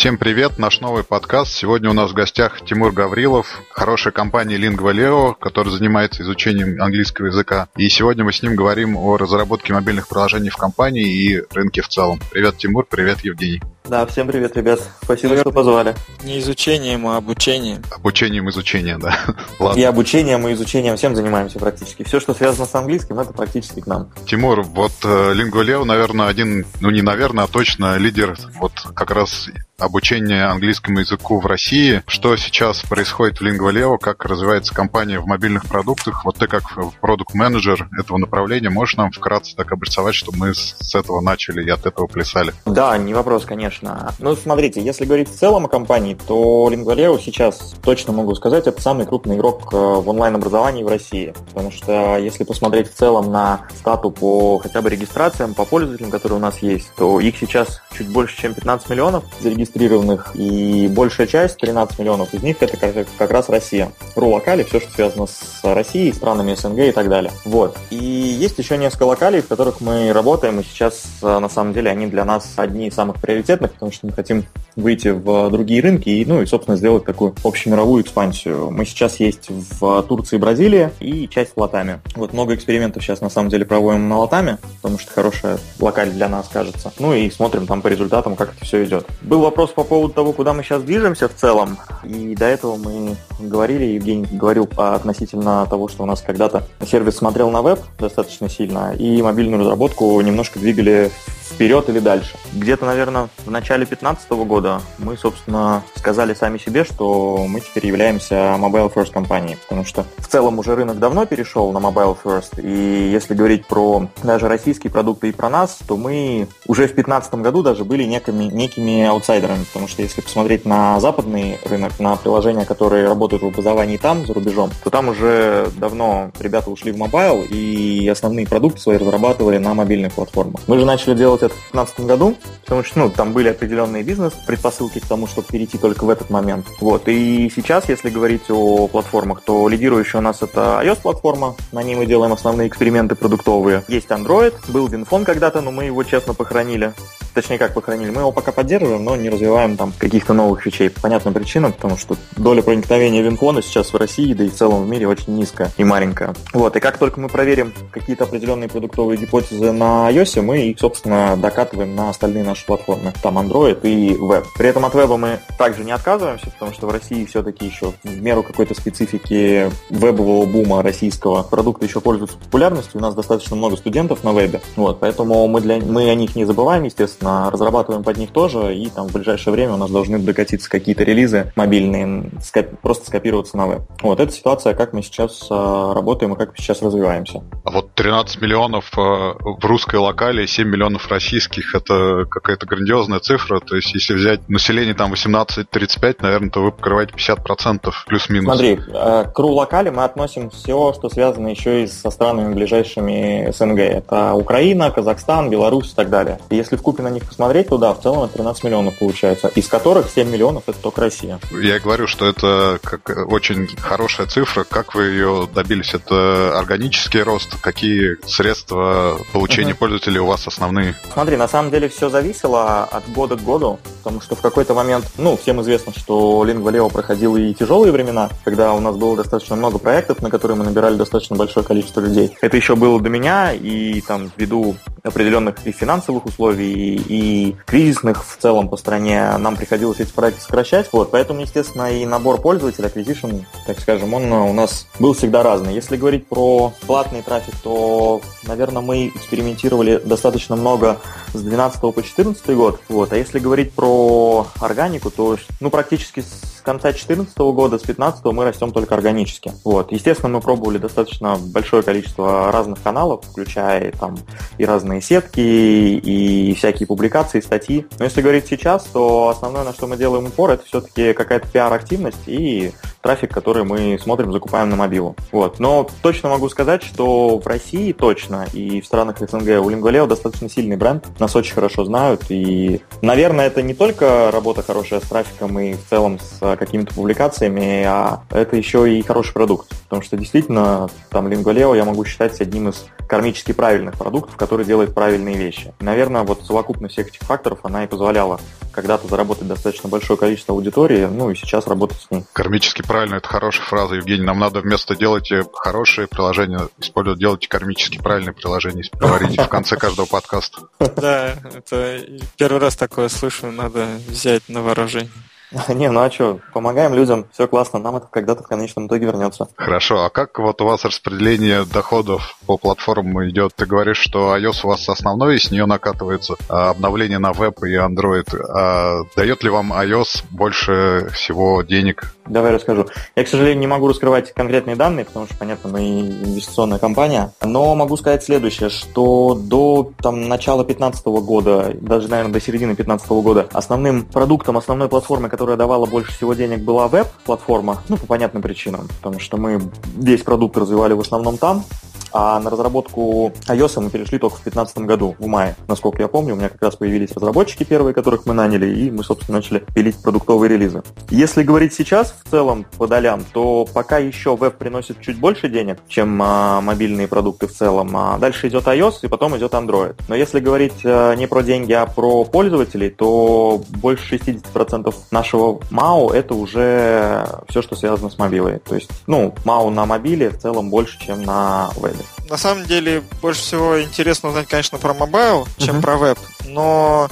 Всем привет, наш новый подкаст. Сегодня у нас в гостях Тимур Гаврилов, хорошая компания Lingua которая занимается изучением английского языка. И сегодня мы с ним говорим о разработке мобильных приложений в компании и рынке в целом. Привет, Тимур, привет, Евгений. Да, всем привет, ребят. Спасибо, что позвали. Не изучением, а обучением. Обучением изучения, да. Ладно. И обучением, и изучением всем занимаемся практически. Все, что связано с английским, это практически к нам. Тимур, вот э, Lingua наверное, один, ну не наверное, а точно лидер вот как раз обучения английскому языку в России. Что сейчас происходит в Lingua как развивается компания в мобильных продуктах? Вот ты как продукт-менеджер этого направления можешь нам вкратце так обрисовать, чтобы мы с этого начали и от этого плясали? Да, не вопрос, конечно. Ну, смотрите, если говорить в целом о компании, то Lingua сейчас, точно могу сказать, это самый крупный игрок э, в онлайн-образовании в России. Потому что если посмотреть в целом на стату по хотя бы регистрациям, по пользователям, которые у нас есть, то их сейчас чуть больше, чем 15 миллионов зарегистрировано зарегистрированных, и большая часть, 13 миллионов из них, это как, как раз Россия. РУ локали, все, что связано с Россией, странами СНГ и так далее. Вот. И есть еще несколько локалей, в которых мы работаем, и сейчас, э, на самом деле, они для нас одни из самых приоритетных, потому что мы хотим выйти в другие рынки и, ну, и, собственно, сделать такую общемировую экспансию. Мы сейчас есть в Турции и Бразилии и часть в Латаме. Вот много экспериментов сейчас, на самом деле, проводим на Латаме, потому что хорошая локаль для нас, кажется. Ну и смотрим там по результатам, как это все идет. Был вопрос вопрос по поводу того, куда мы сейчас движемся в целом. И до этого мы говорили, Евгений говорил относительно того, что у нас когда-то сервис смотрел на веб достаточно сильно, и мобильную разработку немножко двигали вперед или дальше. Где-то, наверное, в начале 2015 года мы, собственно, сказали сами себе, что мы теперь являемся mobile first компанией, потому что в целом уже рынок давно перешел на mobile first, и если говорить про даже российские продукты и про нас, то мы уже в 2015 году даже были некими, некими аутсайдерами, потому что если посмотреть на западный рынок, на приложения, которые работают в образовании там, за рубежом, то там уже давно ребята ушли в mobile и основные продукты свои разрабатывали на мобильных платформах. Мы же начали делать делать в 2015 году, потому что ну, там были определенные бизнес-предпосылки к тому, чтобы перейти только в этот момент. Вот. И сейчас, если говорить о платформах, то лидирующая у нас это iOS-платформа, на ней мы делаем основные эксперименты продуктовые. Есть Android, был WinPhone когда-то, но мы его честно похоронили. Точнее, как похоронили. Мы его пока поддерживаем, но не развиваем там каких-то новых вещей. По причинам, потому что доля проникновения WinPhone сейчас в России, да и в целом в мире очень низкая и маленькая. Вот. И как только мы проверим какие-то определенные продуктовые гипотезы на iOS, мы их, собственно, докатываем на остальные наши платформы. Там Android и веб. При этом от веба мы также не отказываемся, потому что в России все-таки еще в меру какой-то специфики вебового бума российского продукта еще пользуются популярностью. У нас достаточно много студентов на вебе. Вот, поэтому мы, для, мы о них не забываем, естественно, разрабатываем под них тоже, и там в ближайшее время у нас должны докатиться какие-то релизы мобильные, скоп, просто скопироваться на веб. Вот, это ситуация, как мы сейчас э, работаем и как мы сейчас развиваемся. А вот 13 миллионов э, в русской локале, 7 миллионов российских это какая-то грандиозная цифра. То есть, если взять население там 18-35, наверное, то вы покрываете 50% плюс-минус. Смотри, э, к РУ-локали мы относим все, что связано еще и со странами ближайшими СНГ. Это Украина, Казахстан, Беларусь и так далее. И если в купе на них посмотреть, то да, в целом 13 миллионов получается, из которых 7 миллионов это только Россия. Я говорю, что это как очень хорошая цифра. Как вы ее добились? Это органический рост? Какие средства получения uh-huh. пользователей у вас основные? Смотри, на самом деле все зависело от года к году, потому что в какой-то момент, ну, всем известно, что Lingua Leo проходил и тяжелые времена, когда у нас было достаточно много проектов, на которые мы набирали достаточно большое количество людей. Это еще было до меня, и там ввиду определенных и финансовых условий, и, кризисных в целом по стране, нам приходилось эти проекты сокращать. Вот, поэтому, естественно, и набор пользователей, acquisition, так скажем, он у нас был всегда разный. Если говорить про платный трафик, то, наверное, мы экспериментировали достаточно много с 12 по 14 год. Вот. А если говорить про органику, то ну, практически с конца 2014 года, с 2015 мы растем только органически. Вот. Естественно, мы пробовали достаточно большое количество разных каналов, включая там и разные сетки, и всякие публикации, статьи. Но если говорить сейчас, то основное, на что мы делаем упор, это все-таки какая-то пиар-активность и трафик, который мы смотрим, закупаем на мобилу. Вот. Но точно могу сказать, что в России точно и в странах СНГ у Lingoleo достаточно сильный бренд, нас очень хорошо знают, и, наверное, это не только работа хорошая с трафиком и в целом с какими-то публикациями, а это еще и хороший продукт, потому что действительно там Lingoleo я могу считать одним из кармически правильных продуктов, который делает правильные вещи. Наверное, вот совокупность всех этих факторов, она и позволяла когда-то заработать достаточно большое количество аудитории, ну и сейчас работать с ней. Кармически правильно, это хорошая фраза, Евгений. Нам надо вместо делайте хорошие приложения, использовать, делайте кармически правильные приложения, говорите в конце каждого подкаста. Да, это первый раз такое слышу, надо взять на вооружение. Не, ну а что, помогаем людям, все классно, нам это когда-то в конечном итоге вернется. Хорошо, а как вот у вас распределение доходов по платформам идет? Ты говоришь, что iOS у вас основной, и с нее накатывается а обновление на веб и Android. А дает ли вам iOS больше всего денег? Давай расскажу. Я, к сожалению, не могу раскрывать конкретные данные, потому что, понятно, мы инвестиционная компания, но могу сказать следующее, что до там, начала 2015 года, даже, наверное, до середины 2015 года, основным продуктом, основной платформой, которая давала больше всего денег, была веб-платформа, ну, по понятным причинам, потому что мы весь продукт развивали в основном там, а на разработку iOS мы перешли только в 2015 году, в мае. Насколько я помню, у меня как раз появились разработчики первые, которых мы наняли, и мы, собственно, начали пилить продуктовые релизы. Если говорить сейчас в целом по долям, то пока еще веб приносит чуть больше денег, чем а, мобильные продукты в целом. А дальше идет iOS, и потом идет Android. Но если говорить а, не про деньги, а про пользователей, то больше 60% нашего MAU это уже все, что связано с мобилой. То есть, ну, MAU на мобиле в целом больше, чем на вебе. На самом деле, больше всего интересно узнать, конечно, про mobile, чем uh-huh. про веб. Но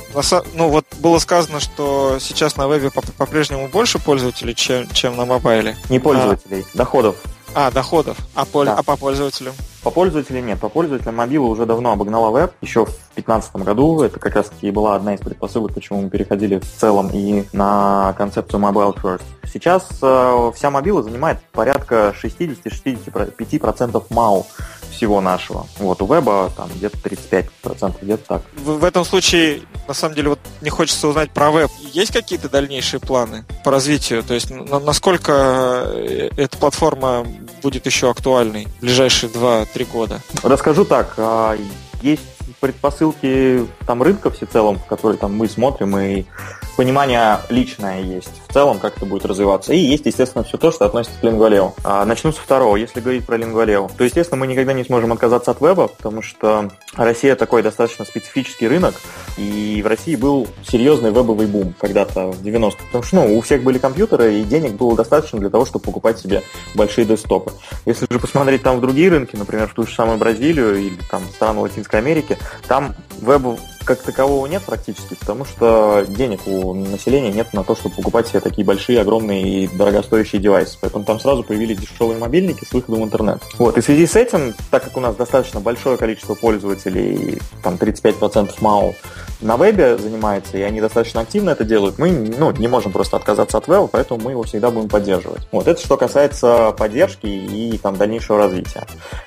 ну, вот было сказано, что сейчас на вебе по-прежнему больше пользователей, чем, чем на мобайле. Не пользователей, а, доходов. А, доходов. А, по, да. а по пользователям? По пользователям нет. По пользователям мобила уже давно обогнала веб. Еще в 2015 году это как раз таки была одна из предпосылок, почему мы переходили в целом и на концепцию Mobile First. Сейчас э, вся мобила занимает порядка 60-65% MAU всего нашего. Вот, у веба там где-то 35%, где-то так. В, в этом случае, на самом деле, вот не хочется узнать про веб. Есть какие-то дальнейшие планы по развитию? То есть, на, насколько э, эта платформа будет еще актуальной в ближайшие 2-3 года? Расскажу так. А, есть предпосылки там рынка всецелом, в который там мы смотрим, и понимание личное есть в целом, как это будет развиваться. И есть, естественно, все то, что относится к Lingvaleo. А, начну со второго. Если говорить про Lingvaleo, то, естественно, мы никогда не сможем отказаться от веба, потому что Россия такой достаточно специфический рынок, и в России был серьезный вебовый бум когда-то в 90-х. Потому что ну, у всех были компьютеры, и денег было достаточно для того, чтобы покупать себе большие десктопы. Если же посмотреть там в другие рынки, например, в ту же самую Бразилию или там страны Латинской Америки, там веб как такового нет практически, потому что денег у населения нет на то, чтобы покупать себе такие большие, огромные и дорогостоящие девайсы. Поэтому там сразу появились дешевые мобильники с выходом в интернет. Вот, и в связи с этим, так как у нас достаточно большое количество пользователей, там 35% МАУ, на вебе занимается, и они достаточно активно это делают, мы ну, не можем просто отказаться от веба, поэтому мы его всегда будем поддерживать. Вот, это что касается поддержки и там дальнейшего развития.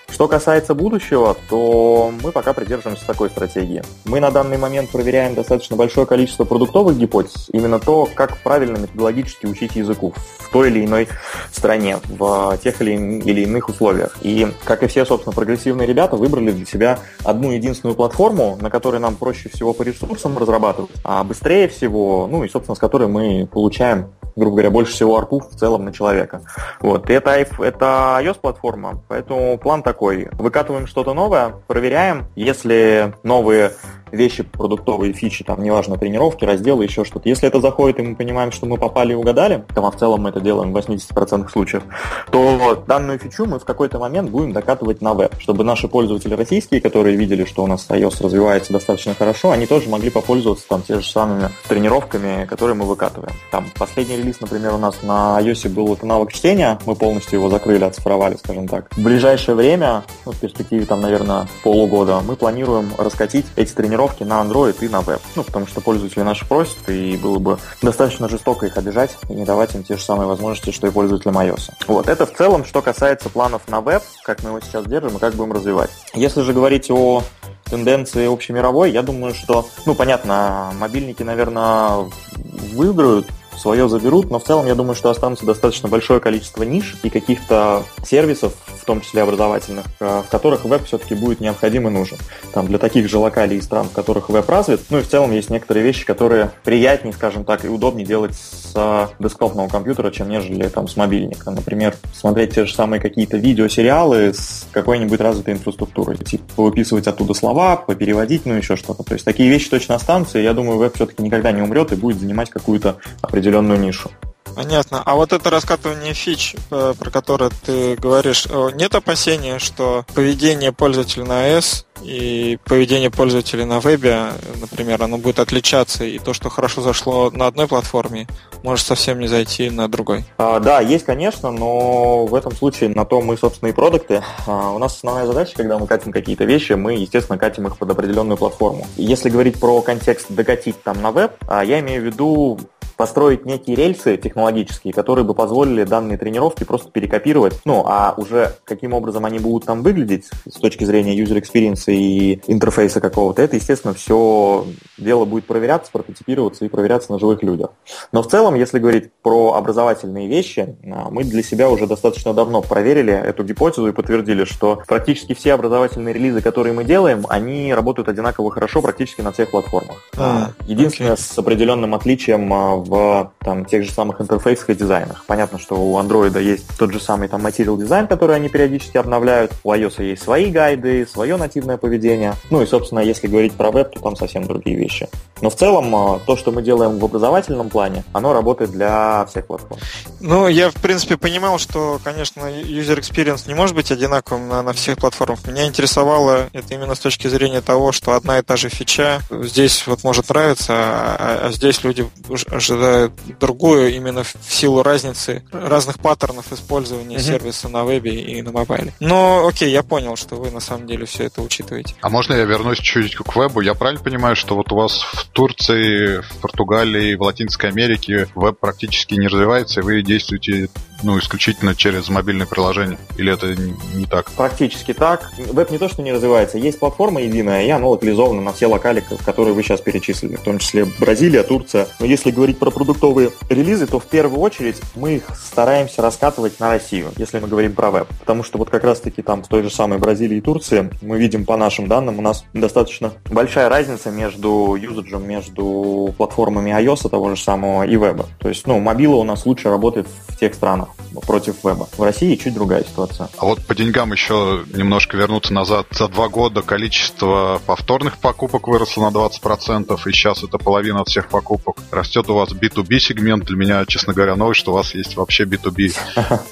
Что касается будущего, то мы пока придерживаемся такой стратегии. Мы на данный момент проверяем достаточно большое количество продуктовых гипотез, именно то, как правильно методологически учить языку в той или иной стране, в тех или, иных условиях. И, как и все, собственно, прогрессивные ребята, выбрали для себя одну единственную платформу, на которой нам проще всего по ресурсам разрабатывать, а быстрее всего, ну и, собственно, с которой мы получаем грубо говоря, больше всего арпу в целом на человека. Вот. И это, это iOS-платформа, поэтому план такой. Выкатываем что-то новое, проверяем. Если новые вещи, продуктовые фичи, там, неважно, тренировки, разделы, еще что-то. Если это заходит, и мы понимаем, что мы попали и угадали, там, а в целом мы это делаем в 80% случаев, то данную фичу мы в какой-то момент будем докатывать на веб, чтобы наши пользователи российские, которые видели, что у нас iOS развивается достаточно хорошо, они тоже могли попользоваться там те же самыми тренировками, которые мы выкатываем. Там последний релиз, например, у нас на iOS был это навык чтения, мы полностью его закрыли, оцифровали, скажем так. В ближайшее время, ну, в перспективе там, наверное, полугода, мы планируем раскатить эти тренировки на Android и на веб. Ну, потому что пользователи наши просят, и было бы достаточно жестоко их обижать и не давать им те же самые возможности, что и пользователям iOS. Вот, это в целом, что касается планов на веб, как мы его сейчас держим и как будем развивать. Если же говорить о тенденции общемировой, я думаю, что, ну, понятно, мобильники, наверное, выиграют свое заберут, но в целом я думаю, что останутся достаточно большое количество ниш и каких-то сервисов, в том числе образовательных, э, в которых веб все-таки будет необходим и нужен. Там для таких же локалей и стран, в которых веб развит, ну и в целом есть некоторые вещи, которые приятнее, скажем так, и удобнее делать с э, десктопного компьютера, чем нежели там с мобильника. Например, смотреть те же самые какие-то видеосериалы с какой-нибудь развитой инфраструктурой. Типа выписывать оттуда слова, попереводить, ну еще что-то. То есть такие вещи точно останутся, и я думаю, веб все-таки никогда не умрет и будет занимать какую-то определенную нишу. Понятно. А вот это раскатывание фич, э, про которое ты говоришь, э, нет опасения, что поведение пользователя на iOS и поведение пользователя на вебе, например, оно будет отличаться, и то, что хорошо зашло на одной платформе, может совсем не зайти на другой? А, да, есть, конечно, но в этом случае на то мы, собственно, и продукты. А, у нас основная задача, когда мы катим какие-то вещи, мы, естественно, катим их под определенную платформу. Если говорить про контекст докатить там на веб, а, я имею в виду построить некие рельсы технологические, которые бы позволили данные тренировки просто перекопировать. Ну, а уже каким образом они будут там выглядеть с точки зрения user experience и интерфейса какого-то, это, естественно, все дело будет проверяться, прототипироваться и проверяться на живых людях. Но в целом, если говорить про образовательные вещи, а, мы для себя уже достаточно давно проверили эту гипотезу и подтвердили, что практически все образовательные релизы, которые мы делаем, они работают одинаково хорошо практически на всех платформах. А, Единственное, okay. с определенным отличием а, в в там, тех же самых интерфейсах и дизайнах. Понятно, что у Android есть тот же самый там Material Design, который они периодически обновляют. У iOS есть свои гайды, свое нативное поведение. Ну и, собственно, если говорить про веб, то там совсем другие вещи. Но в целом, а, то, что мы делаем в образовательном плане, оно работает для всех платформ. Ну, я, в принципе, понимал, что, конечно, user experience не может быть одинаковым на, на всех платформах. Меня интересовало это именно с точки зрения того, что одна и та же фича здесь вот может нравиться, а, а здесь люди ожидают другую именно в силу разницы разных паттернов использования mm-hmm. сервиса на вебе и на мобайле. Но окей, я понял, что вы на самом деле все это учитываете. А можно я вернусь чуть-чуть к вебу? Я правильно понимаю, что вот у вас в Турции, в Португалии, в Латинской Америке веб практически не развивается, и вы действуете ну, исключительно через мобильное приложение? Или это не так? Практически так. Веб не то, что не развивается. Есть платформа единая, и она локализована на все локали, которые вы сейчас перечислили, в том числе Бразилия, Турция. Но если говорить про продуктовые релизы, то в первую очередь мы их стараемся раскатывать на Россию, если мы говорим про веб. Потому что вот как раз-таки там в той же самой Бразилии и Турции мы видим по нашим данным, у нас достаточно большая разница между юзаджем, между платформами iOS того же самого и веба. То есть, ну, мобила у нас лучше работает в тех странах против веба. В России чуть другая ситуация. А вот по деньгам еще немножко вернуться назад. За два года количество повторных покупок выросло на 20%, и сейчас это половина от всех покупок. Растет у вас B2B сегмент. Для меня, честно говоря, новость, что у вас есть вообще B2B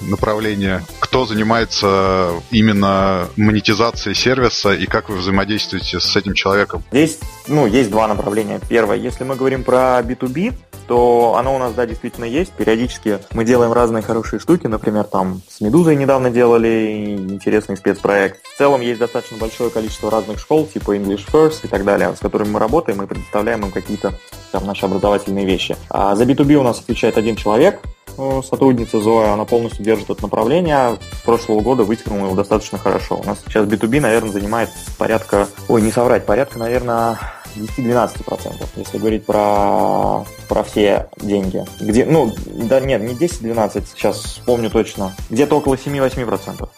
направление. Кто занимается именно монетизацией сервиса и как вы взаимодействуете с этим человеком? Здесь, ну, есть два направления. Первое, если мы говорим про B2B, то оно у нас, да, действительно есть. Периодически мы делаем разные хорошие штуки, например, там с Медузой недавно делали интересный спецпроект. В целом есть достаточно большое количество разных школ, типа English First и так далее, с которыми мы работаем и предоставляем им какие-то там наши образовательные вещи. А за B2B у нас отвечает один человек, э, сотрудница Зоя, она полностью держит это направление. С прошлого года вытянула его достаточно хорошо. У нас сейчас B2B, наверное, занимает порядка, ой, не соврать, порядка, наверное, 10-12%, если говорить про, про все деньги. Где, ну, да нет, не 10-12, сейчас вспомню точно, где-то около 7-8%.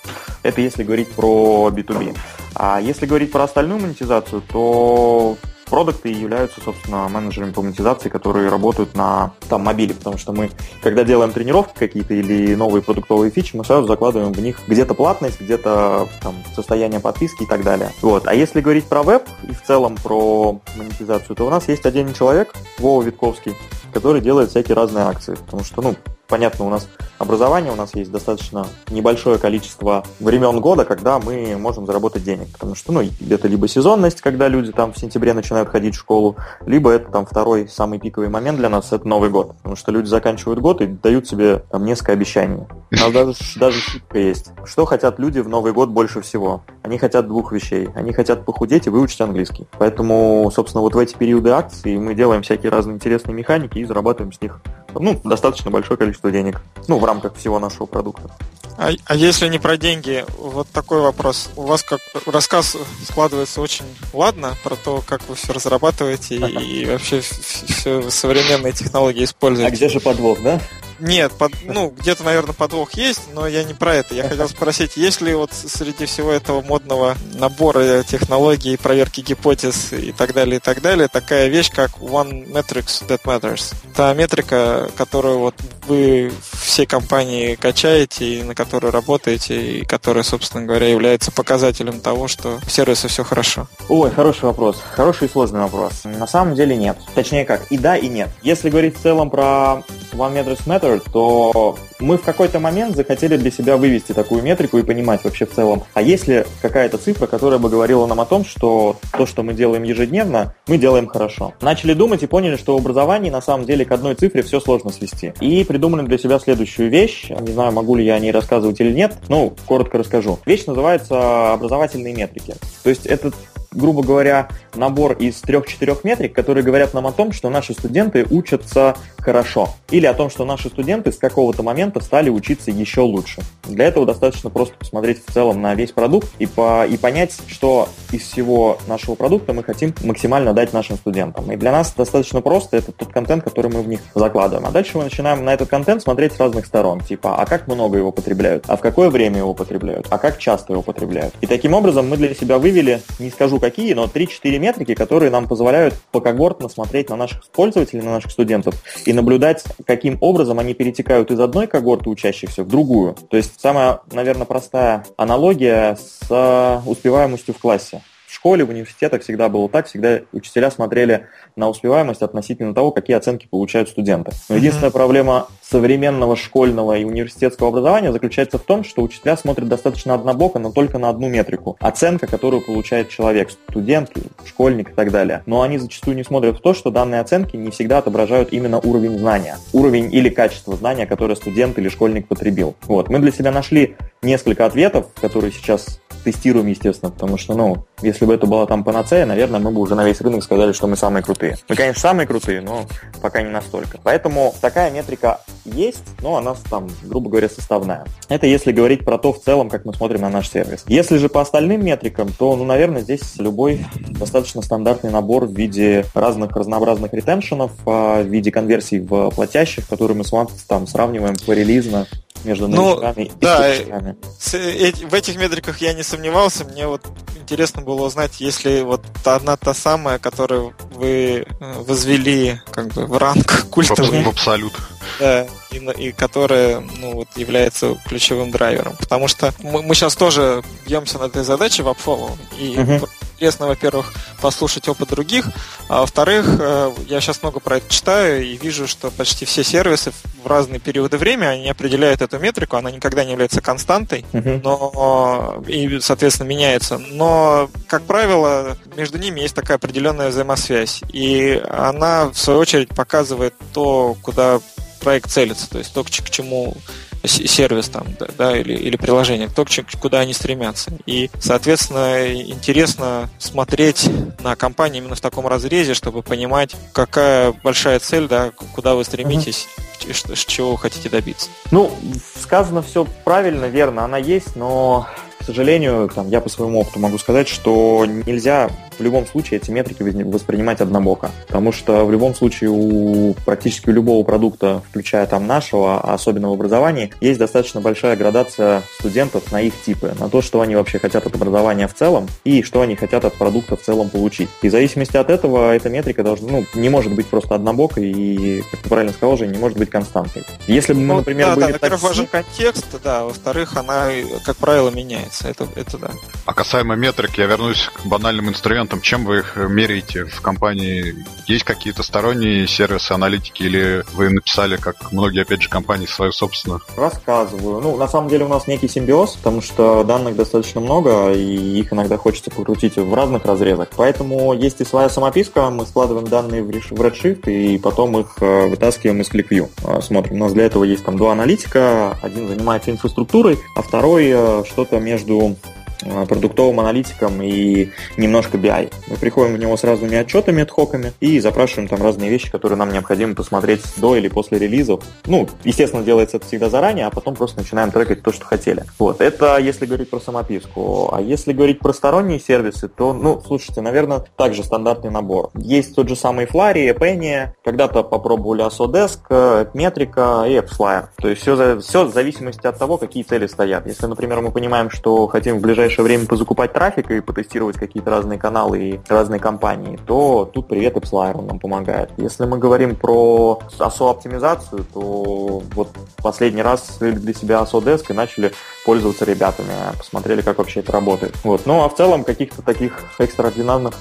Это если говорить про B2B. А если говорить про остальную монетизацию, то продукты являются, собственно, менеджерами по монетизации, которые работают на там, мобиле, потому что мы, когда делаем тренировки какие-то или новые продуктовые фичи, мы сразу закладываем в них где-то платность, где-то там, состояние подписки и так далее. Вот. А если говорить про веб и в целом про монетизацию, то у нас есть один человек, Вова Витковский, который делает всякие разные акции, потому что, ну, понятно, у нас образование, у нас есть достаточно небольшое количество времен года, когда мы можем заработать денег. Потому что, ну, это либо сезонность, когда люди там в сентябре начинают ходить в школу, либо это там второй самый пиковый момент для нас, это Новый год. Потому что люди заканчивают год и дают себе там несколько обещаний. У нас даже, даже шутка есть. Что хотят люди в Новый год больше всего? Они хотят двух вещей. Они хотят похудеть и выучить английский. Поэтому, собственно, вот в эти периоды акций мы делаем всякие разные интересные механики и зарабатываем с них ну, достаточно большое количество денег. Ну, в рамках всего нашего продукта. А, а если не про деньги, вот такой вопрос. У вас как рассказ складывается очень ладно про то, как вы все разрабатываете и вообще все современные технологии используете. А где же подвох, да? Нет, под, ну, где-то, наверное, подвох есть, но я не про это. Я хотел спросить, есть ли вот среди всего этого модного набора технологий, проверки гипотез и так далее, и так далее, такая вещь, как One Metrics That Matters. Та метрика, которую вот вы все компании качаете и на которой работаете, и которая, собственно говоря, является показателем того, что в сервисе все хорошо. Ой, хороший вопрос. Хороший и сложный вопрос. На самом деле нет. Точнее как, и да, и нет. Если говорить в целом про One Metrics Matter, то мы в какой-то момент захотели для себя вывести такую метрику и понимать вообще в целом, а есть ли какая-то цифра, которая бы говорила нам о том, что то, что мы делаем ежедневно, мы делаем хорошо. Начали думать и поняли, что в образовании на самом деле к одной цифре все сложно свести. И придумали для себя следующую вещь. Не знаю, могу ли я о ней рассказывать или нет, ну, коротко расскажу. Вещь называется образовательные метрики. То есть это грубо говоря, набор из трех-четырех метрик, которые говорят нам о том, что наши студенты учатся хорошо. Или о том, что наши студенты с какого-то момента стали учиться еще лучше. Для этого достаточно просто посмотреть в целом на весь продукт и, по, и понять, что из всего нашего продукта мы хотим максимально дать нашим студентам. И для нас достаточно просто, это тот контент, который мы в них закладываем. А дальше мы начинаем на этот контент смотреть с разных сторон. Типа, а как много его потребляют? А в какое время его потребляют? А как часто его потребляют? И таким образом мы для себя вывели, не скажу какие, но 3-4 метрики, которые нам позволяют покогортно смотреть на наших пользователей, на наших студентов и наблюдать, каким образом они перетекают из одной когорты учащихся в другую. То есть самая, наверное, простая аналогия с успеваемостью в классе школе, в университетах всегда было так, всегда учителя смотрели на успеваемость относительно того, какие оценки получают студенты. Но единственная mm-hmm. проблема современного школьного и университетского образования заключается в том, что учителя смотрят достаточно однобоко, но только на одну метрику. Оценка, которую получает человек, студент, школьник и так далее. Но они зачастую не смотрят в то, что данные оценки не всегда отображают именно уровень знания. Уровень или качество знания, которое студент или школьник потребил. Вот. Мы для себя нашли несколько ответов, которые сейчас тестируем, естественно, потому что, ну, если бы это была там панацея, наверное, мы бы уже на весь рынок сказали, что мы самые крутые. Мы, конечно, самые крутые, но пока не настолько. Поэтому такая метрика есть, но она там, грубо говоря, составная. Это если говорить про то в целом, как мы смотрим на наш сервис. Если же по остальным метрикам, то, ну, наверное, здесь любой достаточно стандартный набор в виде разных разнообразных ретеншенов, а, в виде конверсий в платящих, которые мы с вами там сравниваем порелизно между новичками ну, и да, В этих метриках я не сомневался. Мне вот интересно было узнать, если вот одна та самая, которую вы э, возвели как бы в ранг культовый. В абсолют. Да, и, и которая ну, вот, является ключевым драйвером. Потому что мы, мы сейчас тоже бьемся над этой задачей в AppFollow. И uh-huh интересно, во-первых, послушать опыт других, а во-вторых, э, я сейчас много про это читаю и вижу, что почти все сервисы в разные периоды времени они определяют эту метрику, она никогда не является константой, но и, соответственно, меняется. Но, как правило, между ними есть такая определенная взаимосвязь, и она, в свою очередь, показывает то, куда проект целится, то есть то, к чему сервис там, да, да или, или приложение, то, куда они стремятся. И, соответственно, интересно смотреть на компании именно в таком разрезе, чтобы понимать, какая большая цель, да, куда вы стремитесь, mm-hmm. чего вы хотите добиться. Ну, сказано все правильно, верно, она есть, но к сожалению, там, я по своему опыту могу сказать, что нельзя в любом случае эти метрики воспринимать однобоко. Потому что в любом случае у практически у любого продукта, включая там нашего, а особенно в образовании, есть достаточно большая градация студентов на их типы, на то, что они вообще хотят от образования в целом и что они хотят от продукта в целом получить. И в зависимости от этого эта метрика должна, ну, не может быть просто однобокой и, как ты правильно сказал уже, не может быть константной. Если бы мы, ну, например, да, были... Да, во-первых, важен контекст, да, во-вторых, она, как правило, меняется. Это, это да. А касаемо метрик, я вернусь к банальным инструментам инструментом, чем вы их меряете в компании? Есть какие-то сторонние сервисы аналитики или вы написали, как многие, опять же, компании, свою собственную? Рассказываю. Ну, на самом деле у нас некий симбиоз, потому что данных достаточно много, и их иногда хочется покрутить в разных разрезах. Поэтому есть и своя самописка, мы складываем данные в Redshift, и потом их э, вытаскиваем из ClickView. Э, смотрим. У нас для этого есть там два аналитика, один занимается инфраструктурой, а второй э, что-то между продуктовым аналитиком и немножко BI. Мы приходим в него с разными отчетами, отхоками и запрашиваем там разные вещи, которые нам необходимо посмотреть до или после релизов. Ну, естественно, делается это всегда заранее, а потом просто начинаем трекать то, что хотели. Вот, это если говорить про самописку. А если говорить про сторонние сервисы, то, ну, слушайте, наверное, также стандартный набор. Есть тот же самый Flurry, Penny, когда-то попробовали Asodesk, Метрика и AppsFlyer. То есть все, все в зависимости от того, какие цели стоят. Если, например, мы понимаем, что хотим в ближайшее время позакупать трафик и потестировать какие-то разные каналы и разные компании, то тут привет AppsFlyer, он нам помогает. Если мы говорим про ASO-оптимизацию, то вот последний раз для себя Asodesk и начали пользоваться ребятами, посмотрели, как вообще это работает. Вот. Ну, а в целом каких-то таких экстраординарных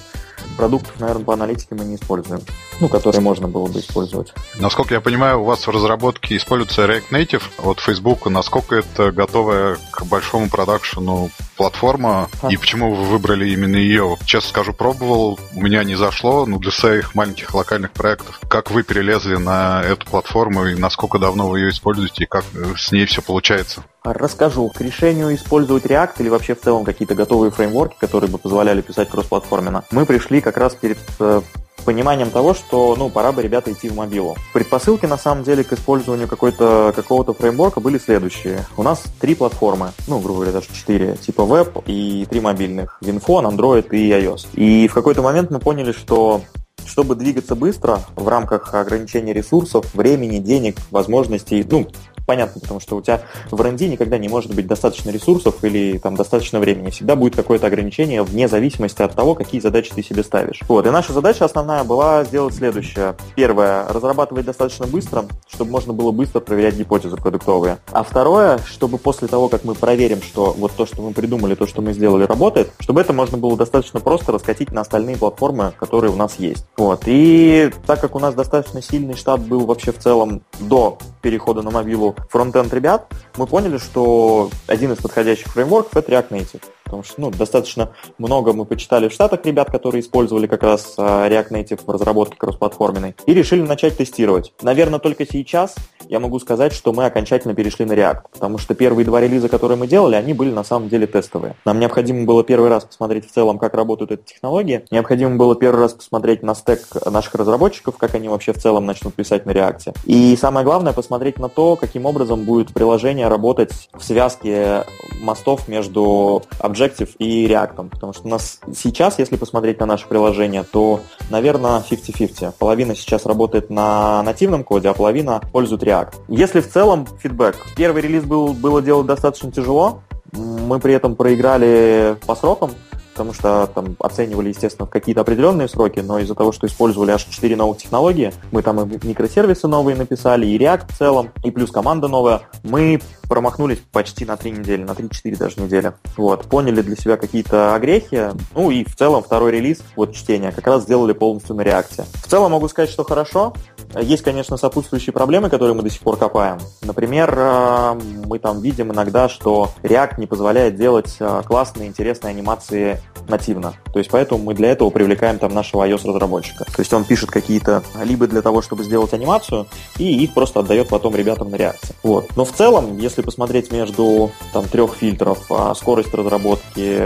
продуктов, наверное, по аналитике мы не используем, ну, которые можно было бы использовать. Насколько я понимаю, у вас в разработке используется React Native от Facebook. Насколько это готовая к большому продакшену платформа, а. и почему вы выбрали именно ее? Честно скажу, пробовал, у меня не зашло, но для своих маленьких локальных проектов. Как вы перелезли на эту платформу, и насколько давно вы ее используете, и как с ней все получается? Расскажу. К решению использовать React или вообще в целом какие-то готовые фреймворки, которые бы позволяли писать кроссплатформенно, мы пришли как раз перед э, пониманием того, что ну, пора бы ребята идти в мобилу. Предпосылки на самом деле к использованию какой-то, какого-то фреймворка были следующие. У нас три платформы, ну, грубо говоря, даже четыре, типа веб и три мобильных. Винфон, Android и iOS. И в какой-то момент мы поняли, что чтобы двигаться быстро в рамках ограничения ресурсов, времени, денег, возможностей, ну, понятно, потому что у тебя в R&D никогда не может быть достаточно ресурсов или там достаточно времени. Всегда будет какое-то ограничение вне зависимости от того, какие задачи ты себе ставишь. Вот, и наша задача основная была сделать следующее. Первое, разрабатывать достаточно быстро, чтобы можно было быстро проверять гипотезы продуктовые. А второе, чтобы после того, как мы проверим, что вот то, что мы придумали, то, что мы сделали, работает, чтобы это можно было достаточно просто раскатить на остальные платформы, которые у нас есть. Вот. И так как у нас достаточно сильный штат был вообще в целом до перехода на мобилу фронтенд ребят, мы поняли, что один из подходящих фреймворков это React Native потому что ну, достаточно много мы почитали в Штатах ребят, которые использовали как раз а, React Native в разработке кроссплатформенной, и решили начать тестировать. Наверное, только сейчас я могу сказать, что мы окончательно перешли на React, потому что первые два релиза, которые мы делали, они были на самом деле тестовые. Нам необходимо было первый раз посмотреть в целом, как работают эти технологии, необходимо было первый раз посмотреть на стек наших разработчиков, как они вообще в целом начнут писать на React. И самое главное, посмотреть на то, каким образом будет приложение работать в связке мостов между Objective Objective и React. Потому что у нас сейчас, если посмотреть на наше приложение, то, наверное, 50-50. Половина сейчас работает на нативном коде, а половина пользует React. Если в целом фидбэк. Первый релиз был, было делать достаточно тяжело. Мы при этом проиграли по срокам, потому что там оценивали, естественно, в какие-то определенные сроки, но из-за того, что использовали аж 4 новых технологии, мы там и микросервисы новые написали, и React в целом, и плюс команда новая, мы промахнулись почти на 3 недели, на 3-4 даже недели. Вот, поняли для себя какие-то огрехи, ну и в целом второй релиз, вот чтение, как раз сделали полностью на реакте. В целом могу сказать, что хорошо, есть, конечно, сопутствующие проблемы, которые мы до сих пор копаем. Например, э, мы там видим иногда, что React не позволяет делать э, классные, интересные анимации нативно. То есть поэтому мы для этого привлекаем там нашего iOS-разработчика. То есть он пишет какие-то либо для того, чтобы сделать анимацию, и их просто отдает потом ребятам на реакции. Вот. Но в целом, если посмотреть между там трех фильтров, а, скорость разработки,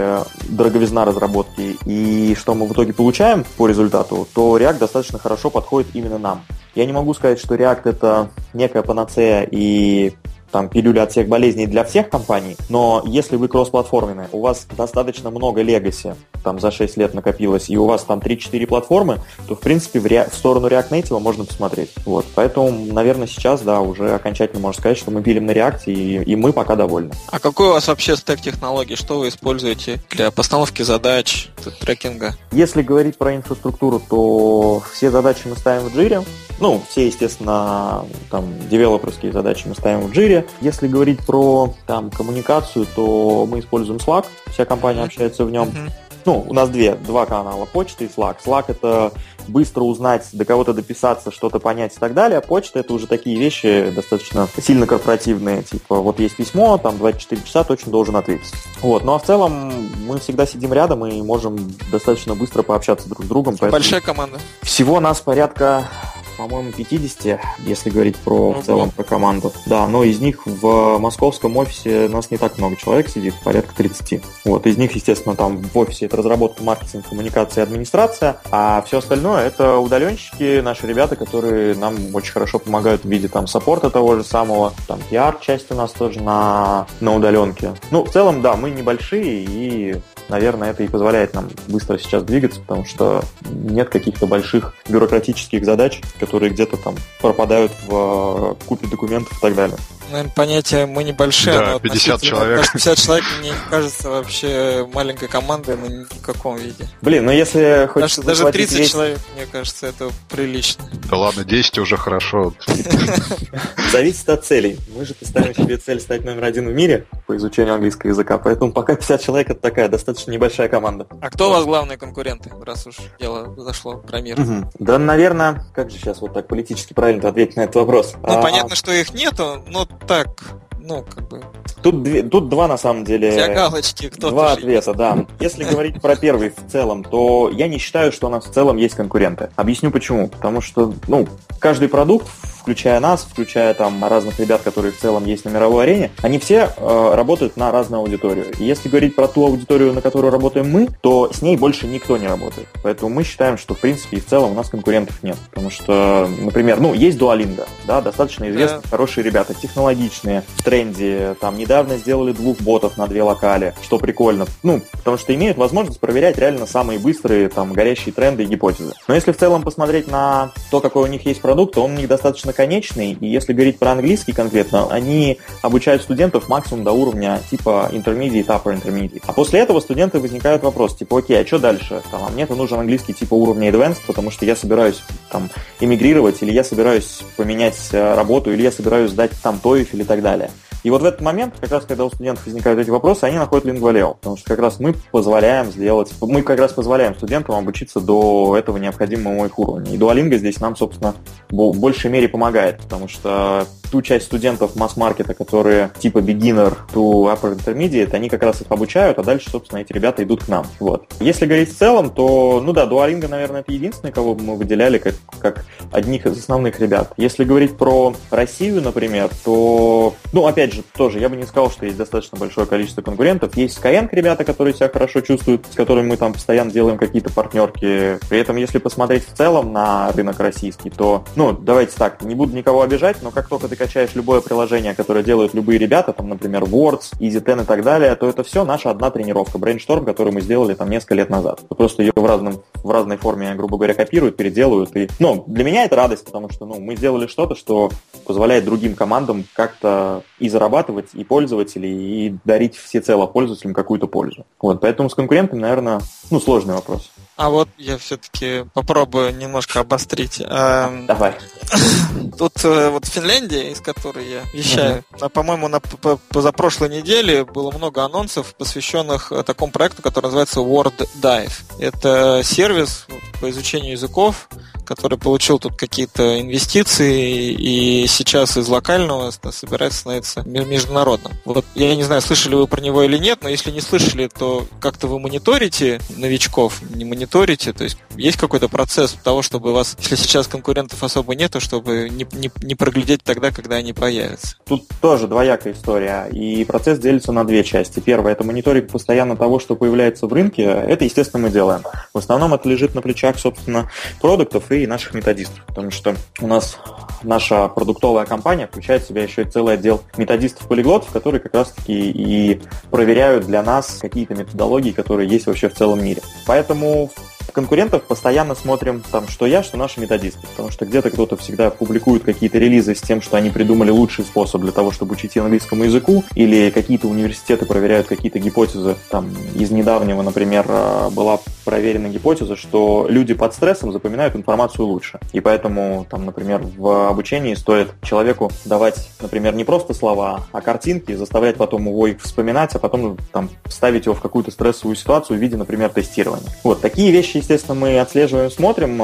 дороговизна разработки и что мы в итоге получаем по результату, то React достаточно хорошо подходит именно нам. Я не могу сказать, что React это некая панацея и там пилюля от всех болезней для всех компаний, но если вы кроссплатформенные, у вас достаточно много легаси, там за 6 лет накопилось, и у вас там 3-4 платформы, то в принципе в, ре... в сторону React Native можно посмотреть. Вот. Поэтому, наверное, сейчас, да, уже окончательно можно сказать, что мы пилим на React, и, и мы пока довольны. А какой у вас вообще стек технологий? Что вы используете для постановки задач, трекинга? Если говорить про инфраструктуру, то все задачи мы ставим в Jira, ну, все, естественно, там, девелоперские задачи мы ставим в Jira. Если говорить про там, коммуникацию, то мы используем Slack, вся компания общается в нем. Ну, у нас две, два канала, почта и Slack. Slack — это быстро узнать, до кого-то дописаться, что-то понять и так далее. А почта — это уже такие вещи достаточно сильно корпоративные. Типа, вот есть письмо, там 24 часа точно должен ответить. Вот. Ну, а в целом мы всегда сидим рядом и можем достаточно быстро пообщаться друг с другом. Большая команда? Всего нас порядка по-моему, 50, если говорить про в целом про команду. Да, но из них в московском офисе нас не так много человек сидит, порядка 30. Вот, из них, естественно, там в офисе это разработка, маркетинг, коммуникация и администрация, а все остальное это удаленщики, наши ребята, которые нам очень хорошо помогают в виде там саппорта того же самого, там пиар-часть у нас тоже на, на удаленке. Ну, в целом, да, мы небольшие и наверное, это и позволяет нам быстро сейчас двигаться, потому что нет каких-то больших бюрократических задач, которые где-то там пропадают в э, купе документов и так далее. Наверное, понятие мы небольшие, да, но 50 человек. 50 человек мне кажется вообще маленькой командой на никаком виде. Блин, ну если хочешь... Даже, даже 30 весь... человек, мне кажется, это прилично. Да ладно, 10 уже хорошо. Зависит от целей. Мы же поставим себе цель стать номер один в мире по изучению английского языка, поэтому пока 50 человек это такая достаточно небольшая команда. А кто у вас главные конкуренты, раз уж дело зашло про мир? Да, наверное, как же сейчас вот так политически правильно ответить на этот вопрос? Ну, а, понятно, что их нету, но так, ну, как бы... Тут, две, тут два, на самом деле... Для галочки кто Два ответа, да. Если говорить про первый в целом, то я не считаю, что у нас в целом есть конкуренты. Объясню почему. Потому что, ну, каждый продукт включая нас, включая там разных ребят, которые в целом есть на мировой арене, они все э, работают на разную аудиторию. И если говорить про ту аудиторию, на которую работаем мы, то с ней больше никто не работает. Поэтому мы считаем, что в принципе и в целом у нас конкурентов нет. Потому что, например, ну, есть Duolingo, да, достаточно известные, да. хорошие ребята, технологичные, в тренде, там недавно сделали двух ботов на две локали, что прикольно. Ну, потому что имеют возможность проверять реально самые быстрые, там, горящие тренды и гипотезы. Но если в целом посмотреть на то, какой у них есть продукт, то он у них достаточно конечный, и если говорить про английский конкретно, они обучают студентов максимум до уровня типа intermediate, upper intermediate. А после этого студенты возникают вопрос, типа, окей, а что дальше? Там, а мне-то нужен английский типа уровня advanced, потому что я собираюсь там эмигрировать, или я собираюсь поменять э, работу, или я собираюсь сдать там TOEFL и так далее. И вот в этот момент, как раз когда у студентов возникают эти вопросы, они находят Lingvaleo, потому что как раз мы позволяем сделать, мы как раз позволяем студентам обучиться до этого необходимого их уровня. И Duolingo здесь нам, собственно, в большей мере помогает, потому что ту часть студентов масс-маркета, которые типа beginner to upper intermediate, они как раз их обучают, а дальше, собственно, эти ребята идут к нам. Вот. Если говорить в целом, то, ну да, Duolingo, наверное, это единственный, кого мы выделяли как, как одних из основных ребят. Если говорить про Россию, например, то, ну, опять же, тоже, я бы не сказал, что есть достаточно большое количество конкурентов. Есть Skyeng ребята, которые себя хорошо чувствуют, с которыми мы там постоянно делаем какие-то партнерки. При этом, если посмотреть в целом на рынок российский, то, ну, давайте так, не буду никого обижать, но как только ты качаешь любое приложение, которое делают любые ребята, там, например, Words, EasyTen и так далее, то это все наша одна тренировка, Brainstorm, которую мы сделали там несколько лет назад. Просто ее в, разном, в разной форме, грубо говоря, копируют, переделывают. И, ну, для меня это радость, потому что, ну, мы сделали что-то, что позволяет другим командам как-то и зарабатывать, и пользователей, и дарить всецело пользователям какую-то пользу. Вот, поэтому с конкурентами, наверное, ну, сложный вопрос. А вот я все-таки попробую немножко обострить. Эм, Давай. Тут э, вот Финляндия, из которой я вещаю, uh-huh. по-моему, на позапрошлой неделе было много анонсов, посвященных э, такому проекту, который называется Word Dive. Это сервис по изучению языков, который получил тут какие-то инвестиции и сейчас из локального собирается становиться международным. Вот я не знаю, слышали вы про него или нет, но если не слышали, то как-то вы мониторите новичков, не мониторите, то есть есть какой-то процесс того, чтобы у вас, если сейчас конкурентов особо нету, чтобы не, не, не проглядеть тогда, когда они появятся? Тут тоже двоякая история, и процесс делится на две части. Первое – это мониторинг постоянно того, что появляется в рынке. Это, естественно, мы делаем. В основном это лежит на плечах, собственно, продуктов и наших методистов, потому что у нас наша продуктовая компания включает в себя еще и целый отдел методистов-полиглотов, которые как раз-таки и проверяют для нас какие-то методологии, которые есть вообще в целом мире. Поэтому конкурентов постоянно смотрим, там, что я, что наши методисты, потому что где-то кто-то всегда публикует какие-то релизы с тем, что они придумали лучший способ для того, чтобы учить английскому языку, или какие-то университеты проверяют какие-то гипотезы. Там, из недавнего, например, э, была проверена гипотеза, что люди под стрессом запоминают информацию лучше. И поэтому, там, например, в обучении стоит человеку давать, например, не просто слова, а картинки, заставлять потом его их вспоминать, а потом там, ставить его в какую-то стрессовую ситуацию в виде, например, тестирования. Вот такие вещи, естественно, мы отслеживаем, смотрим.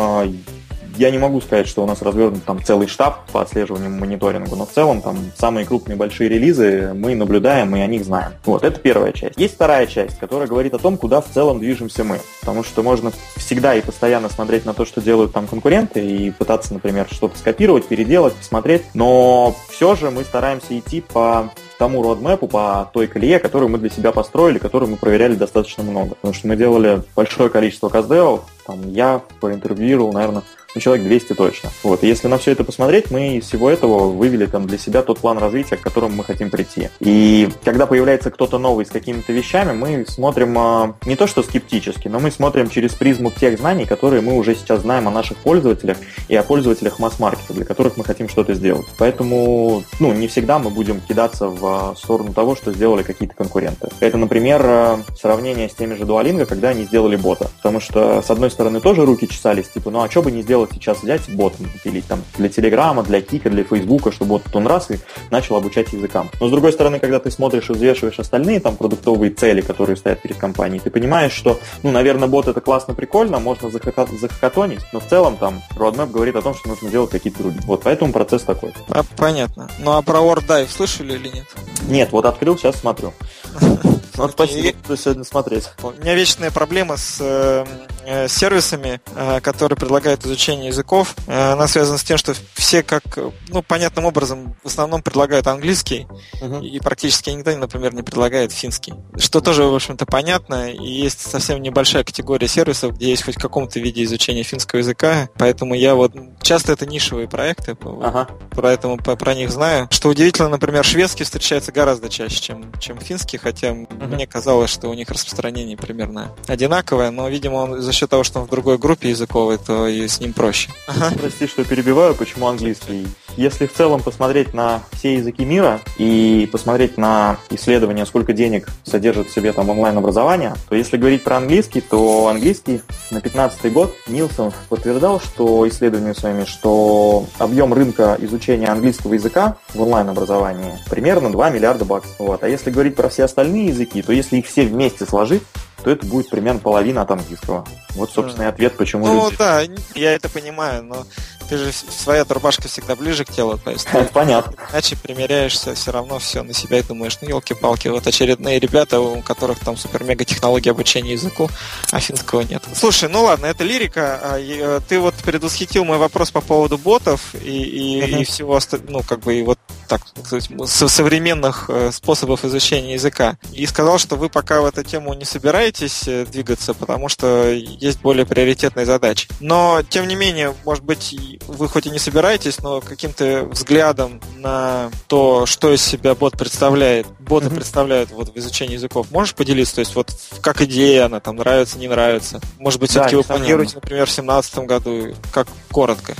Я не могу сказать, что у нас развернут там целый штаб по отслеживанию мониторингу, но в целом там самые крупные большие релизы мы наблюдаем и о них знаем. Вот, это первая часть. Есть вторая часть, которая говорит о том, куда в целом движемся мы. Потому что можно всегда и постоянно смотреть на то, что делают там конкуренты, и пытаться, например, что-то скопировать, переделать, посмотреть. Но все же мы стараемся идти по тому родмэпу, по той колее, которую мы для себя построили, которую мы проверяли достаточно много. Потому что мы делали большое количество каздевов, там я проинтервьюировал, наверное, ну, человек 200 точно. Вот. И если на все это посмотреть, мы из всего этого вывели там для себя тот план развития, к которому мы хотим прийти. И когда появляется кто-то новый с какими-то вещами, мы смотрим а, не то что скептически, но мы смотрим через призму тех знаний, которые мы уже сейчас знаем о наших пользователях и о пользователях масс-маркета, для которых мы хотим что-то сделать. Поэтому, ну, не всегда мы будем кидаться в а, сторону того, что сделали какие-то конкуренты. Это, например, а, сравнение с теми же Duolingo, когда они сделали бота. Потому что, с одной стороны, тоже руки чесались, типа, ну а что бы не сделать сейчас взять бот или там для Телеграма, для Кика, для Фейсбука, чтобы вот он раз и начал обучать языкам. Но с другой стороны, когда ты смотришь и взвешиваешь остальные там продуктовые цели, которые стоят перед компанией, ты понимаешь, что, ну, наверное, бот это классно, прикольно, можно захакатонить, но в целом там roadmap говорит о том, что нужно делать какие-то другие. Вот, поэтому процесс такой. А, понятно. Ну а про WordDive слышали или нет? Нет, вот открыл, сейчас смотрю. Ну, спасибо, что сегодня смотреть. У меня вечная проблема с э, э, сервисами, э, которые предлагают изучение языков. Э, она связана с тем, что все как, ну, понятным образом, в основном предлагают английский, угу. и практически никто, например, не предлагает финский. Что тоже, в общем-то, понятно, и есть совсем небольшая категория сервисов, где есть хоть в каком-то виде изучения финского языка, поэтому я вот... Часто это нишевые проекты, ага. поэтому про, про них знаю. Что удивительно, например, шведский встречается гораздо чаще, чем, чем финский, хотя Угу. Мне казалось, что у них распространение примерно одинаковое, но, видимо, он за счет того, что он в другой группе языковой, то и с ним проще. Ага. Прости, что перебиваю, почему английский? Если в целом посмотреть на все языки мира и посмотреть на исследования, сколько денег содержит в себе там онлайн-образование, то если говорить про английский, то английский на 15 год Нилсон подтверждал, что исследованиями своими, что объем рынка изучения английского языка в онлайн-образовании примерно 2 миллиарда баксов. Вот. А если говорить про все остальные языки, то если их все вместе сложить, то это будет примерно половина от английского. Вот, собственно, и ответ, почему Ну люди... да, я это понимаю, но ты же своя рубашка всегда ближе к телу, то есть Понятно. Иначе примеряешься все равно все на себя и думаешь, ну елки-палки, вот очередные ребята, у которых там супер-мега технологии обучения языку, а финского нет. Слушай, ну ладно, это лирика. А, э, ты вот предвосхитил мой вопрос по поводу ботов и, и, и всего остального, ну как бы и вот так современных э, способов изучения языка. И сказал, что вы пока в эту тему не собираетесь э, двигаться, потому что есть более приоритетные задачи. Но, тем не менее, может быть, вы хоть и не собираетесь, но каким-то взглядом на то, что из себя бот представляет, боты mm-hmm. представляют вот в изучении языков, можешь поделиться? То есть вот как идея она там нравится, не нравится? Может быть, все-таки да, вы планируете, например, в 2017 году, как коротко?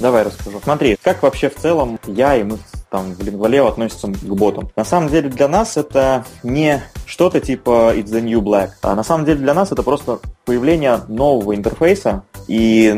Давай расскажу. Смотри, как вообще в целом я и мы там в Lingvaleo относятся к ботам. На самом деле для нас это не что-то типа It's the New Black, а на самом деле для нас это просто появление нового интерфейса и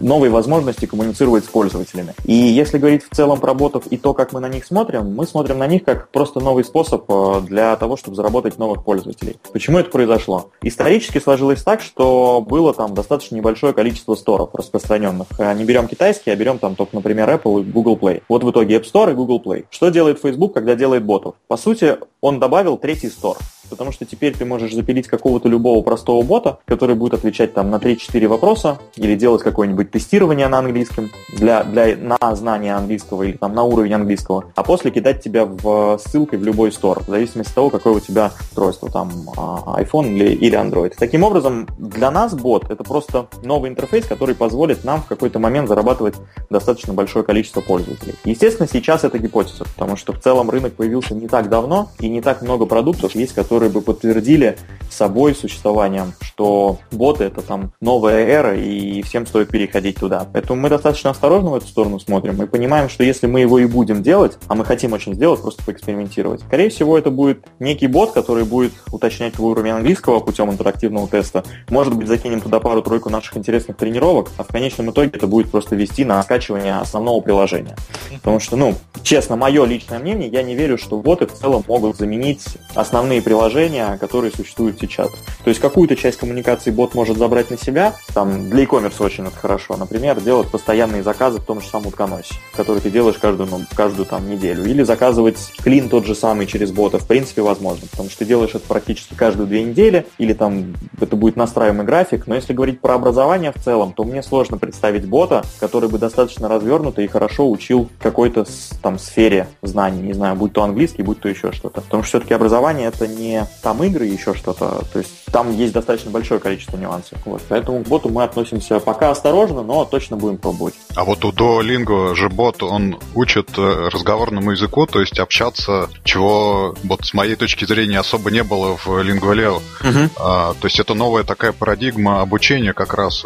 новой возможности коммуницировать с пользователями. И если говорить в целом про ботов и то, как мы на них смотрим, мы смотрим на них как просто новый способ э, для того, чтобы заработать новых пользователей. Почему это произошло? Исторически сложилось так, что было там достаточно небольшое количество сторов распространенных. Э, не берем китайские, а берем там только, например, Apple и Google Play. Вот в итоге App Store и Google Play. Что делает Facebook, когда делает ботов? По сути, он добавил третий стор потому что теперь ты можешь запилить какого-то любого простого бота, который будет отвечать там на 3-4 вопроса или делать какое-нибудь тестирование на английском для, для, на знание английского или там на уровень английского, а после кидать тебя в ссылкой в любой стор, в зависимости от того, какое у тебя устройство, там а, iPhone или, или Android. Таким образом, для нас бот это просто новый интерфейс, который позволит нам в какой-то момент зарабатывать достаточно большое количество пользователей. Естественно, сейчас это гипотеза, потому что в целом рынок появился не так давно и не так много продуктов есть, которые которые бы подтвердили собой существованием, что боты это там новая эра и всем стоит переходить туда. Поэтому мы достаточно осторожно в эту сторону смотрим и понимаем, что если мы его и будем делать, а мы хотим очень сделать, просто поэкспериментировать, скорее всего это будет некий бот, который будет уточнять твой уровень английского путем интерактивного теста. Может быть, закинем туда пару-тройку наших интересных тренировок, а в конечном итоге это будет просто вести на скачивание основного приложения. Потому что, ну, честно, мое личное мнение, я не верю, что боты в целом могут заменить основные приложения приложения, которые существуют сейчас. То есть какую-то часть коммуникации бот может забрать на себя, там для e-commerce очень это хорошо, например, делать постоянные заказы в том же самом утконосе, который ты делаешь каждую, ну, каждую там неделю, или заказывать клин тот же самый через бота, в принципе, возможно, потому что ты делаешь это практически каждую две недели, или там это будет настраиваемый график, но если говорить про образование в целом, то мне сложно представить бота, который бы достаточно развернуто и хорошо учил какой-то там сфере знаний, не знаю, будь то английский, будь то еще что-то. Потому что все-таки образование это не там игры еще что-то, то есть там есть достаточно большое количество нюансов. Вот. Поэтому к боту мы относимся пока осторожно, но точно будем пробовать. А вот у Duolingo же бот, он учит э, разговорному языку, то есть общаться, чего вот с моей точки зрения особо не было в Lingualeo. Угу. А, то есть это новая такая парадигма обучения как раз.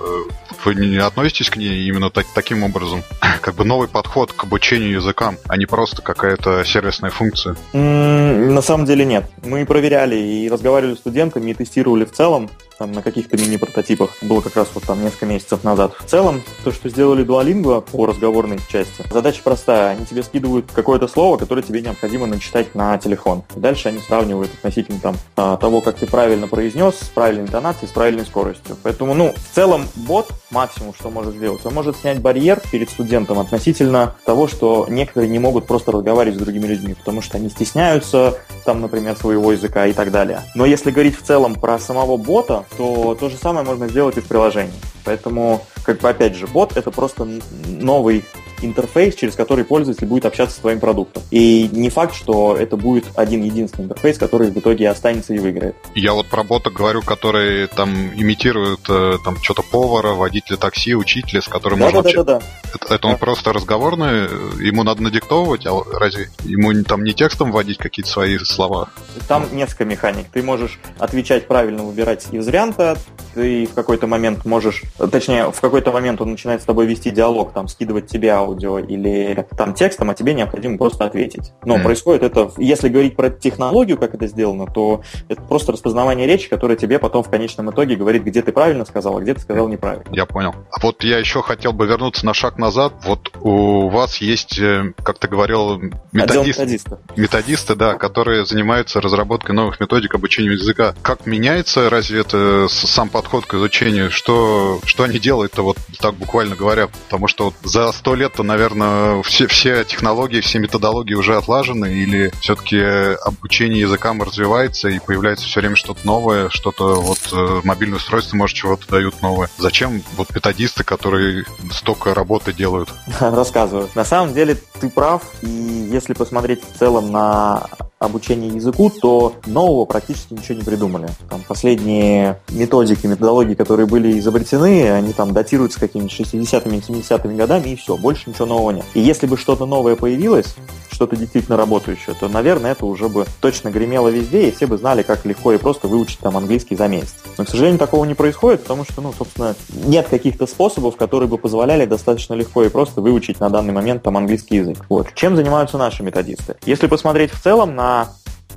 Вы не относитесь к ней именно так, таким образом? Как бы новый подход к обучению языкам, а не просто какая-то сервисная функция? На самом деле нет. Мы проверяли и разговаривали с студентами и тестировали в целом там, на каких-то мини-прототипах. Было как раз вот там несколько месяцев назад. В целом, то, что сделали Duolingo по разговорной части, задача простая. Они тебе скидывают какое-то слово, которое тебе необходимо начитать на телефон. Дальше они сравнивают относительно там а, того, как ты правильно произнес, с правильной интонацией, с правильной скоростью. Поэтому, ну, в целом, бот максимум, что может сделать, он может снять барьер перед студентом относительно того, что некоторые не могут просто разговаривать с другими людьми, потому что они стесняются, там, например, своего языка и так далее. Но если говорить в целом про самого бота, то то же самое можно сделать и в приложении. Поэтому, как бы опять же, бот это просто новый интерфейс, через который пользователь будет общаться с твоим продуктом. И не факт, что это будет один единственный интерфейс, который в итоге останется и выиграет. Я вот про бота говорю, которые там имитируют э, там что-то повара, водителя такси, учителя, с которым да, можно... Да, да, да, да. Это, это он да. просто разговорный, ему надо надиктовывать, а разве ему там не текстом вводить какие-то свои слова? Там несколько механик. Ты можешь отвечать правильно, выбирать из варианта, ты в какой-то момент можешь, точнее, в какой-то момент он начинает с тобой вести диалог, там, скидывать тебе аудио или там текстом, а тебе необходимо просто ответить. Но mm. происходит это, если говорить про технологию, как это сделано, то это просто распознавание речи, которое тебе потом в конечном итоге говорит, где ты правильно сказал, а где ты сказал неправильно. Я понял. А вот я еще хотел бы вернуться на шаг назад. Вот у вас есть, э, как ты говорил, методист, методисты, да, которые занимаются разработкой новых методик обучения языка. Как меняется разве это сам подход к изучению? Что, что они делают-то вот так буквально говоря? Потому что вот за сто лет лет-то, наверное, все, все технологии, все методологии уже отлажены, или все-таки обучение языкам развивается и появляется все время что-то новое, что-то вот э, мобильное устройство, может, чего-то дают новое. Зачем вот методисты, которые столько работы делают? Рассказываю. На самом деле ты прав, и если посмотреть в целом на обучение языку, то нового практически ничего не придумали. Там последние методики, методологии, которые были изобретены, они там датируются какими-то 60-ми, 70-ми годами, и все, больше ничего нового нет. И если бы что-то новое появилось, что-то действительно работающее, то, наверное, это уже бы точно гремело везде, и все бы знали, как легко и просто выучить там английский за месяц. Но, к сожалению, такого не происходит, потому что, ну, собственно, нет каких-то способов, которые бы позволяли достаточно легко и просто выучить на данный момент там английский язык. Вот. Чем занимаются наши методисты? Если посмотреть в целом на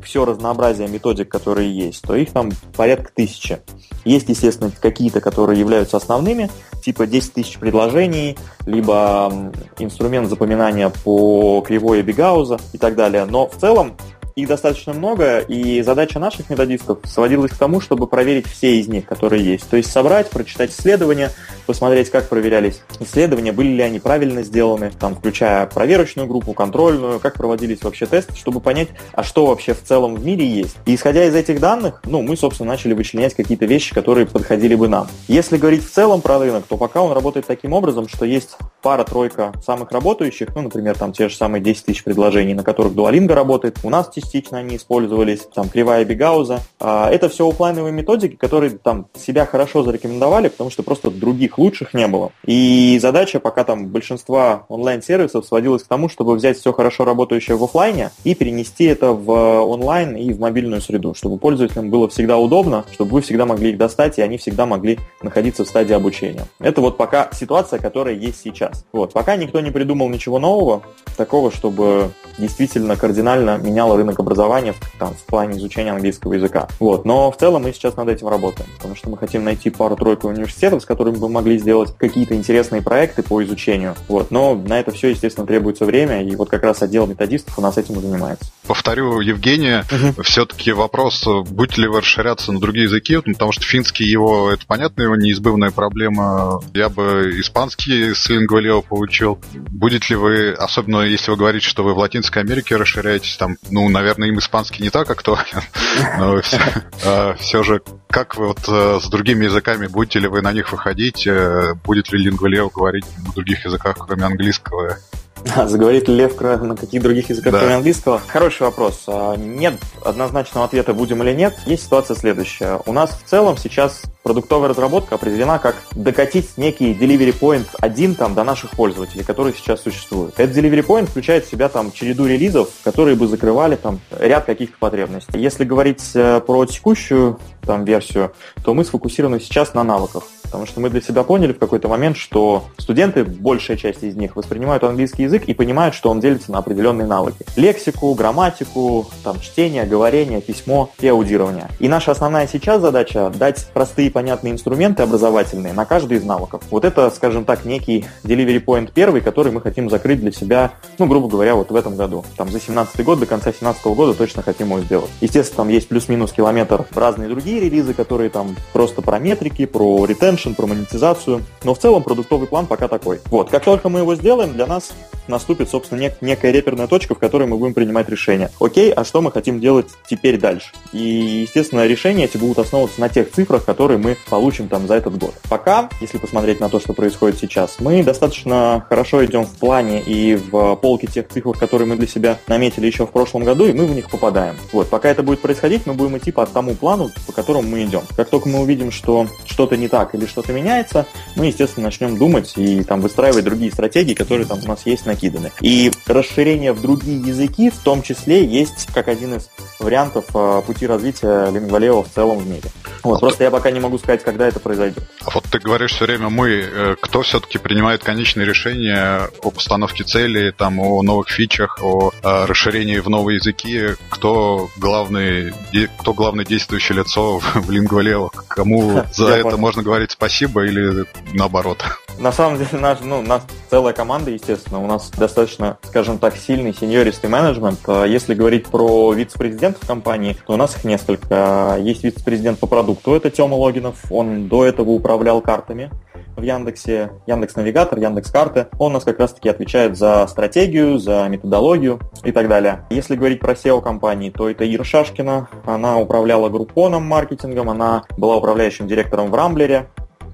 все разнообразие методик, которые есть, то их там порядка тысячи. Есть, естественно, какие-то, которые являются основными, типа 10 тысяч предложений, либо инструмент запоминания по кривой Эбигауза и так далее. Но в целом их достаточно много, и задача наших методистов сводилась к тому, чтобы проверить все из них, которые есть. То есть собрать, прочитать исследования, посмотреть, как проверялись исследования, были ли они правильно сделаны, там, включая проверочную группу, контрольную, как проводились вообще тесты, чтобы понять, а что вообще в целом в мире есть. И исходя из этих данных, ну, мы, собственно, начали вычленять какие-то вещи, которые подходили бы нам. Если говорить в целом про рынок, то пока он работает таким образом, что есть пара-тройка самых работающих, ну, например, там те же самые 10 тысяч предложений, на которых Duolingo работает, у нас частично они использовались, там, кривая Бигауза. А, это все офлайновые методики, которые там себя хорошо зарекомендовали, потому что просто других лучших не было. И задача пока там большинства онлайн-сервисов сводилась к тому, чтобы взять все хорошо работающее в офлайне и перенести это в онлайн и в мобильную среду, чтобы пользователям было всегда удобно, чтобы вы всегда могли их достать, и они всегда могли находиться в стадии обучения. Это вот пока ситуация, которая есть сейчас. Вот. Пока никто не придумал ничего нового, такого, чтобы действительно кардинально меняло рынок образования там, в плане изучения английского языка. Вот. Но в целом мы сейчас над этим работаем, потому что мы хотим найти пару-тройку университетов, с которыми бы могли сделать какие-то интересные проекты по изучению. Вот. Но на это все, естественно, требуется время, и вот как раз отдел методистов у нас этим и занимается. Повторю Евгения, угу. все-таки вопрос, будете ли вы расширяться на другие языки, ну, потому что финский его, это понятно, его неизбывная проблема. Я бы испанский с Lingvaleo получил. Будет ли вы, особенно если вы говорите, что вы в Латинской Америке расширяетесь, там, ну, наверное, им испанский не так актуален, но все а, же, как вы вот э, с другими языками, будете ли вы на них выходить, э, будет ли Lingvaleo говорить на других языках, кроме английского? Заговорит ли Лев на каких других языках, да. кроме английского? Хороший вопрос. А, нет однозначного ответа, будем или нет. Есть ситуация следующая. У нас в целом сейчас продуктовая разработка определена как докатить некий delivery point один там до наших пользователей, которые сейчас существуют. Этот delivery point включает в себя там череду релизов, которые бы закрывали там ряд каких-то потребностей. Если говорить э, про текущую там версию, то мы сфокусированы сейчас на навыках. Потому что мы для себя поняли в какой-то момент, что студенты, большая часть из них, воспринимают английский язык и понимают, что он делится на определенные навыки. Лексику, грамматику, там, чтение, говорение, письмо и аудирование. И наша основная сейчас задача – дать простые понятные инструменты образовательные на каждый из навыков. Вот это, скажем так, некий delivery point первый, который мы хотим закрыть для себя, ну, грубо говоря, вот в этом году. Там за 17 год, до конца 17 года точно хотим его сделать. Естественно, там есть плюс-минус километр разные другие релизы, которые там просто про метрики, про ретеншн, retention, про монетизацию. Но в целом продуктовый план пока такой. Вот, как только мы его сделаем, для нас наступит, собственно, нек- некая реперная точка, в которой мы будем принимать решения. Окей, а что мы хотим делать теперь дальше? И, естественно, решения эти будут основываться на тех цифрах, которые мы получим там за этот год. Пока, если посмотреть на то, что происходит сейчас, мы достаточно хорошо идем в плане и в полке тех цифр, которые мы для себя наметили еще в прошлом году, и мы в них попадаем. Вот, пока это будет происходить, мы будем идти по тому плану, по которому мы идем. Как только мы увидим, что что-то не так или что-то меняется, мы, естественно, начнем думать и там выстраивать другие стратегии, которые там у нас есть накиданы. И расширение в другие языки в том числе есть как один из вариантов э, пути развития Lingvaleo в целом в мире. Вот, а просто ты... я пока не могу сказать, когда это произойдет. А вот ты говоришь все время мы, э, кто все-таки принимает конечные решения о постановке целей, там, о новых фичах, о, о расширении в новые языки, кто главный, кто главное действующее лицо в Lingvaleo, кому за это можно говорить спасибо или наоборот? На самом деле, наш, ну, у нас целая команда, естественно, у нас достаточно, скажем так, сильный сеньористый менеджмент. А если говорить про вице-президентов компании, то у нас их несколько. Есть вице-президент по продукту, это Тёма Логинов, он до этого управлял картами в Яндексе, Яндекс Навигатор, Яндекс Карты. Он у нас как раз-таки отвечает за стратегию, за методологию и так далее. Если говорить про SEO компании, то это Ира Шашкина. Она управляла группоном маркетингом, она была управляющим директором в Рамблере.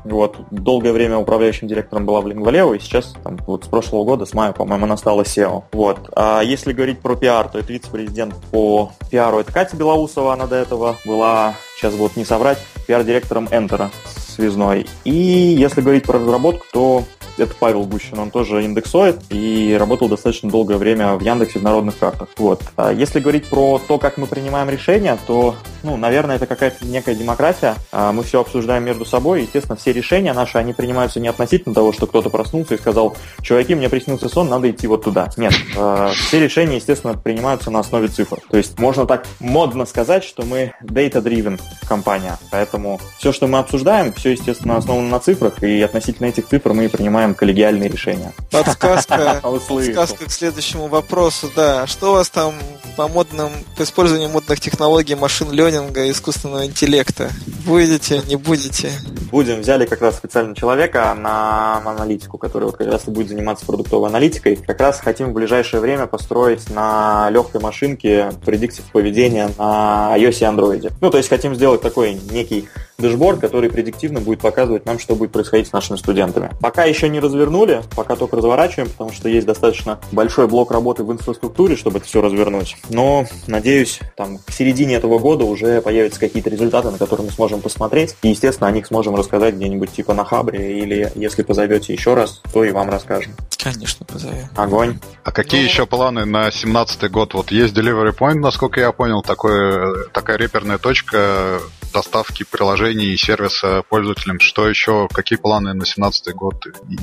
Вот, долгое время управляющим директором была Lingvaleo, и сейчас, там, вот с прошлого года, с мая, по-моему, она стала SEO. Вот. А если говорить про пиар, то это вице-президент по пиару, это Катя Белоусова, она до этого была, сейчас вот не соврать, пиар-директором Enter связной. И если говорить про разработку, то это Павел Гущин, он тоже индексоид и работал достаточно долгое время в Яндексе в народных картах. Вот. А если говорить про то, как мы принимаем решения, то, ну, наверное, это какая-то некая демократия. А мы все обсуждаем между собой. Естественно, все решения наши, они принимаются не относительно того, что кто-то проснулся и сказал, чуваки, мне приснился сон, надо идти вот туда. Нет. А, все решения, естественно, принимаются на основе цифр. То есть можно так модно сказать, что мы data-driven компания. Поэтому все, что мы обсуждаем, все, естественно, основано на цифрах, и относительно этих цифр мы принимаем принимаем коллегиальные решения. Подсказка, подсказка к следующему вопросу, да. Что у вас там по модным, по использованию модных технологий машин ленинга, искусственного интеллекта? Будете, не будете? Будем. Взяли как раз специально человека на аналитику, который вот как раз и будет заниматься продуктовой аналитикой. Как раз хотим в ближайшее время построить на легкой машинке предиктив поведения на iOS и Android. Ну, то есть хотим сделать такой некий дэшборд, который предиктивно будет показывать нам, что будет происходить с нашими студентами. Пока еще не развернули, пока только разворачиваем, потому что есть достаточно большой блок работы в инфраструктуре, чтобы это все развернуть. Но, надеюсь, там к середине этого года уже появятся какие-то результаты, на которые мы сможем посмотреть. И, естественно, о них сможем рассказать где-нибудь типа на Хабре, или если позовете еще раз, то и вам расскажем. Конечно, позовем. Огонь. А какие ну... еще планы на 17 год? Вот есть Delivery Point, насколько я понял, такой, такая реперная точка доставки приложений и сервиса пользователям. Что еще? Какие планы на 2017 год?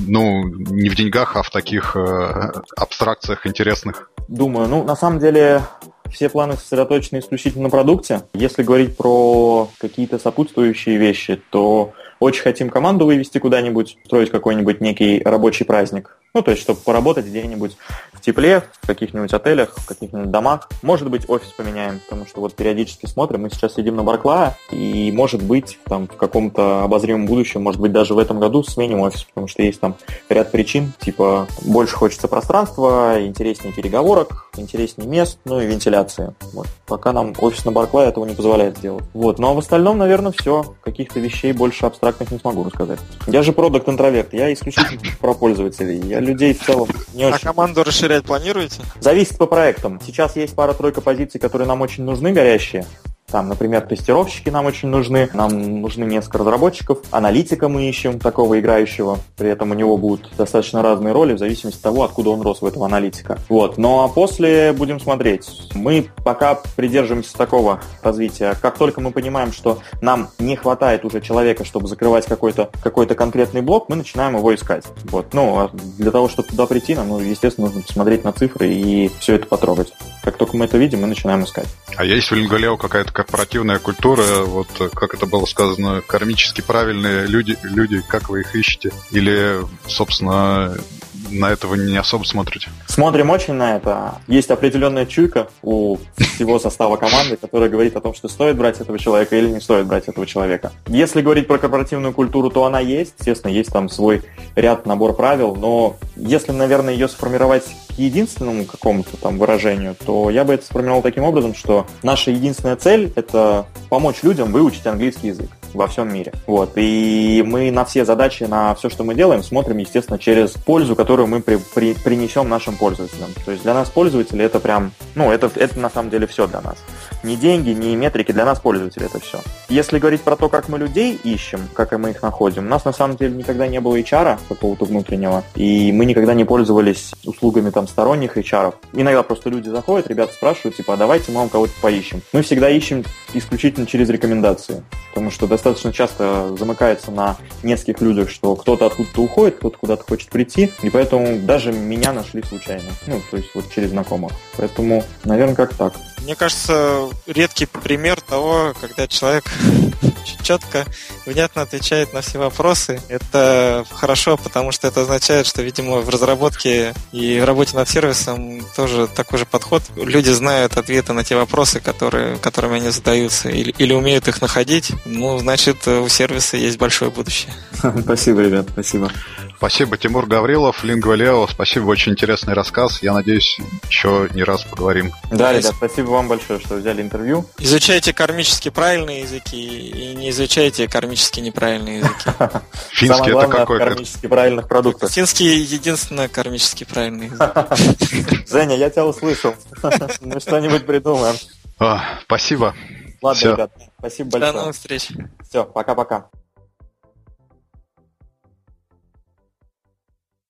Ну, не в деньгах, а в таких э, абстракциях интересных. Думаю, ну, на самом деле, все планы сосредоточены исключительно на продукте. Если говорить про какие-то сопутствующие вещи, то очень хотим команду вывести куда-нибудь, строить какой-нибудь некий рабочий праздник Ну, то есть, чтобы поработать где-нибудь в тепле, в каких-нибудь отелях, в каких-нибудь домах. Может быть, офис поменяем, потому что вот периодически смотрим, мы сейчас сидим на Барклая, и может быть, там, в каком-то обозримом будущем, может быть, даже в этом году сменим офис, потому что есть там ряд причин, типа, больше хочется пространства, интереснее переговорок, интереснее мест, ну и вентиляции. Вот. Пока нам офис на Барклая этого не позволяет сделать. Вот. Ну а в остальном, наверное, все. Каких-то вещей больше абстрактных не смогу рассказать. Я же продукт интроверт, я исключительно про пользователей. Я людей в целом не а очень... А команду расширять планируете? Зависит по проектам. Сейчас есть пара-тройка позиций, которые нам очень нужны, горящие. Там, например, тестировщики нам очень нужны, нам нужны несколько разработчиков, аналитика мы ищем, такого играющего, при этом у него будут достаточно разные роли в зависимости от того, откуда он рос в этого аналитика. Вот. Ну а после будем смотреть. Мы пока придерживаемся такого развития. Как только мы понимаем, что нам не хватает уже человека, чтобы закрывать какой-то какой конкретный блок, мы начинаем его искать. Вот. Ну, а для того, чтобы туда прийти, нам, ну, естественно, нужно посмотреть на цифры и все это потрогать. Как только мы это видим, мы начинаем искать. А есть в Линголео какая-то корпоративная культура, вот как это было сказано, кармически правильные люди, люди, как вы их ищете? Или, собственно, на этого не особо смотрите? Смотрим очень на это. Есть определенная чуйка у всего состава команды, которая говорит о том, что стоит брать этого человека или не стоит брать этого человека. Если говорить про корпоративную культуру, то она есть. Естественно, есть там свой ряд, набор правил, но если, наверное, ее сформировать к единственному какому-то там выражению, то я бы это сформировал таким образом, что наша единственная цель — это помочь людям выучить английский язык во всем мире. Вот. И мы на все задачи, на все, что мы делаем, смотрим, естественно, через пользу, которую мы при, при, принесем нашим пользователям. То есть для нас пользователи это прям, ну, это, это на самом деле все для нас. Ни деньги, ни метрики, для нас пользователи это все. Если говорить про то, как мы людей ищем, как мы их находим, у нас на самом деле никогда не было HR какого-то внутреннего, и мы никогда не пользовались услугами там сторонних HR. Иногда просто люди заходят, ребята спрашивают, типа, а давайте мы вам кого-то поищем. Мы всегда ищем исключительно через рекомендации, потому что достаточно часто замыкается на нескольких людях, что кто-то откуда-то уходит, кто-то куда-то хочет прийти, и поэтому даже меня нашли случайно, ну, то есть вот через знакомых. Поэтому, наверное, как так. Мне кажется, редкий пример того, когда человек четко, внятно отвечает на все вопросы. Это хорошо, потому что это означает, что, видимо, в разработке и в работе над сервисом тоже такой же подход. Люди знают ответы на те вопросы, которые, которыми они задаются, или, или умеют их находить. Ну, значит, у сервиса есть большое будущее. Спасибо, ребят, спасибо. Спасибо, Тимур Гаврилов, Лингва Лео. Спасибо, очень интересный рассказ. Я надеюсь, еще не раз поговорим. Да, ребят, спасибо вам большое, что взяли интервью. Изучайте кармически правильные языки и не изучайте кармически неправильные языки. Финский это какой? кармически правильных продуктов. Финский единственно кармически правильный язык. Женя, я тебя услышал. Мы что-нибудь придумаем. Спасибо. Ладно, ребят, спасибо большое. До новых встреч. Все, пока-пока.